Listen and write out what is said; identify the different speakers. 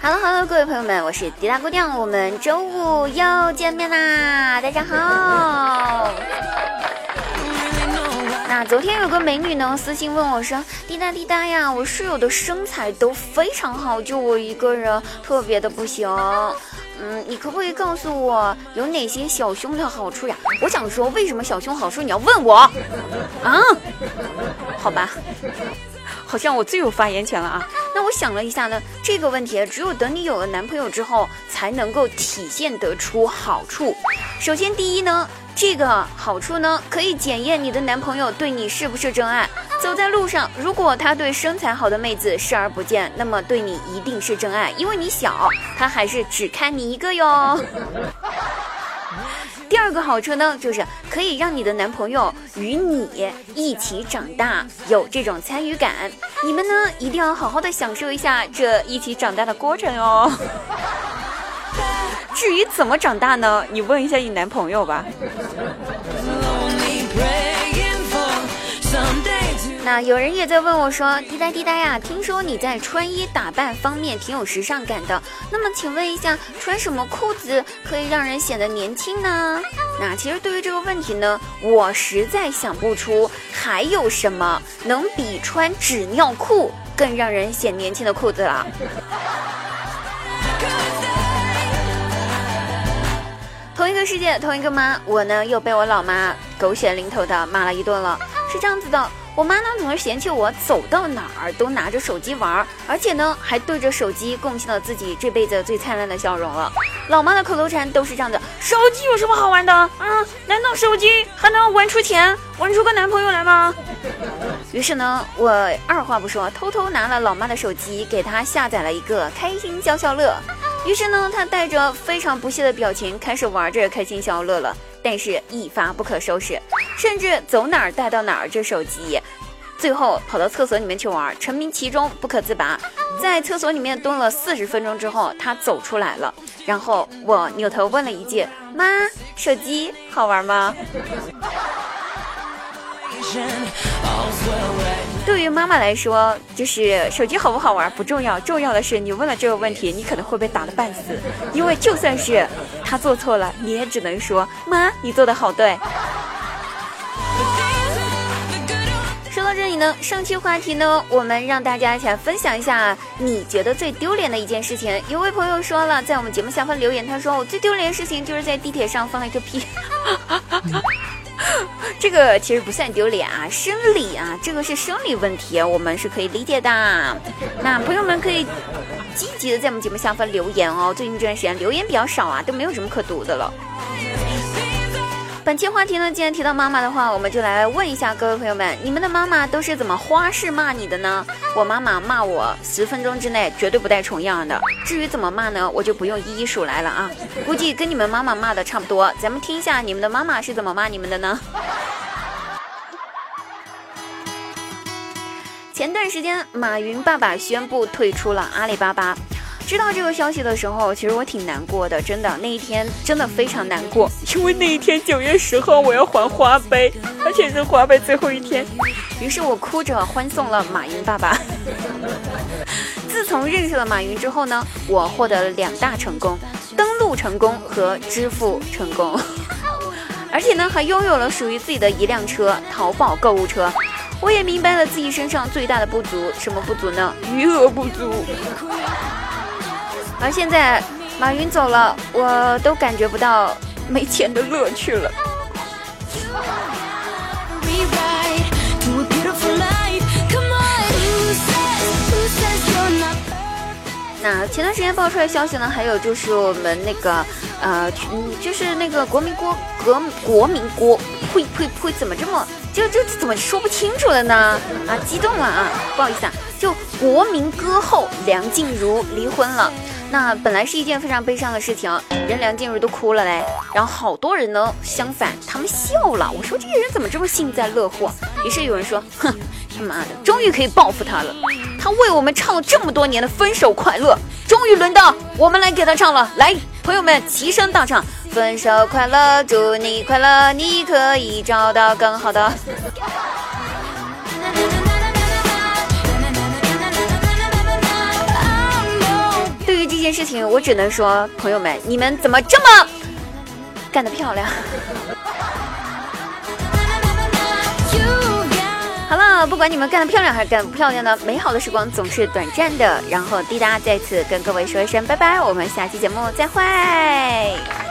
Speaker 1: Hello Hello，各位朋友们，我是滴答姑娘，我们周五又见面啦！大家好。那昨天有个美女呢，私信问我说：“滴答滴答呀，我室友的身材都非常好，就我一个人特别的不行。嗯，你可不可以告诉我有哪些小胸的好处呀？”我想说，为什么小胸好处你要问我？啊？好吧。好像我最有发言权了啊！那我想了一下呢，这个问题只有等你有了男朋友之后才能够体现得出好处。首先，第一呢，这个好处呢可以检验你的男朋友对你是不是真爱。走在路上，如果他对身材好的妹子视而不见，那么对你一定是真爱，因为你小，他还是只看你一个哟。第二个好处呢，就是可以让你的男朋友与你一起长大，有这种参与感。你们呢，一定要好好的享受一下这一起长大的过程哦。至于怎么长大呢？你问一下你男朋友吧。那有人也在问我说：“滴答滴答呀，听说你在穿衣打扮方面挺有时尚感的，那么请问一下，穿什么裤子可以让人显得年轻呢？”那其实对于这个问题呢，我实在想不出还有什么能比穿纸尿裤更让人显年轻的裤子了。同一个世界，同一个妈，我呢又被我老妈狗血淋头的骂了一顿了。是这样子的。我妈呢总是嫌弃我走到哪儿都拿着手机玩，而且呢还对着手机贡献了自己这辈子最灿烂的笑容了。老妈的口头禅都是这样的：手机有什么好玩的？啊？难道手机还能玩出钱，玩出个男朋友来吗？于是呢，我二话不说，偷偷拿了老妈的手机，给她下载了一个开心消消乐。于是呢，她带着非常不屑的表情开始玩着开心消消乐了。但是，一发不可收拾，甚至走哪儿带到哪儿这手机，最后跑到厕所里面去玩，沉迷其中不可自拔。在厕所里面蹲了四十分钟之后，他走出来了，然后我扭头问了一句：“妈，手机好玩吗？” 对于妈妈来说，就是手机好不好玩不重要，重要的是你问了这个问题，你可能会被打的半死。因为就算是他做错了，你也只能说妈，你做的好对。说到这里呢，上期话题呢，我们让大家一起来分享一下你觉得最丢脸的一件事情。有位朋友说了，在我们节目下方留言，他说我最丢脸的事情就是在地铁上放了一个屁。这个其实不算丢脸啊，生理啊，这个是生理问题，我们是可以理解的。那朋友们可以积极的在我们节目下方留言哦。最近这段时间留言比较少啊，都没有什么可读的了。本期话题呢，既然提到妈妈的话，我们就来问一下各位朋友们，你们的妈妈都是怎么花式骂你的呢？我妈妈骂我十分钟之内绝对不带重样的。至于怎么骂呢，我就不用一一数来了啊，估计跟你们妈妈骂的差不多。咱们听一下你们的妈妈是怎么骂你们的呢？前段时间，马云爸爸宣布退出了阿里巴巴。知道这个消息的时候，其实我挺难过的，真的那一天真的非常难过，因为那一天九月十号我要还花呗，而且是花呗最后一天。于是我哭着欢送了马云爸爸。自从认识了马云之后呢，我获得了两大成功：登录成功和支付成功，而且呢还拥有了属于自己的一辆车——淘宝购物车。我也明白了自己身上最大的不足，什么不足呢？余额不足。而现在，马云走了，我都感觉不到没钱的乐趣了。那前段时间爆出来消息呢，还有就是我们那个，呃，嗯，就是那个国民锅国国民锅，呸呸呸，怎么这么就就怎么说不清楚了呢？啊，激动了啊，不好意思啊，就国民歌后梁静茹离婚了。那本来是一件非常悲伤的事情，人梁静茹都哭了嘞，然后好多人呢相反，他们笑了。我说这个人怎么这么幸灾乐祸？于是有人说，哼，他妈的，终于可以报复他了。他为我们唱了这么多年的《分手快乐》，终于轮到我们来给他唱了。来，朋友们齐声到场：“分手快乐，祝你快乐，你可以找到更好的。”对于这件事情，我只能说，朋友们，你们怎么这么干得漂亮？好了，不管你们干得漂亮还是干不漂亮呢，美好的时光总是短暂的。然后滴答再次跟各位说一声拜拜，我们下期节目再会。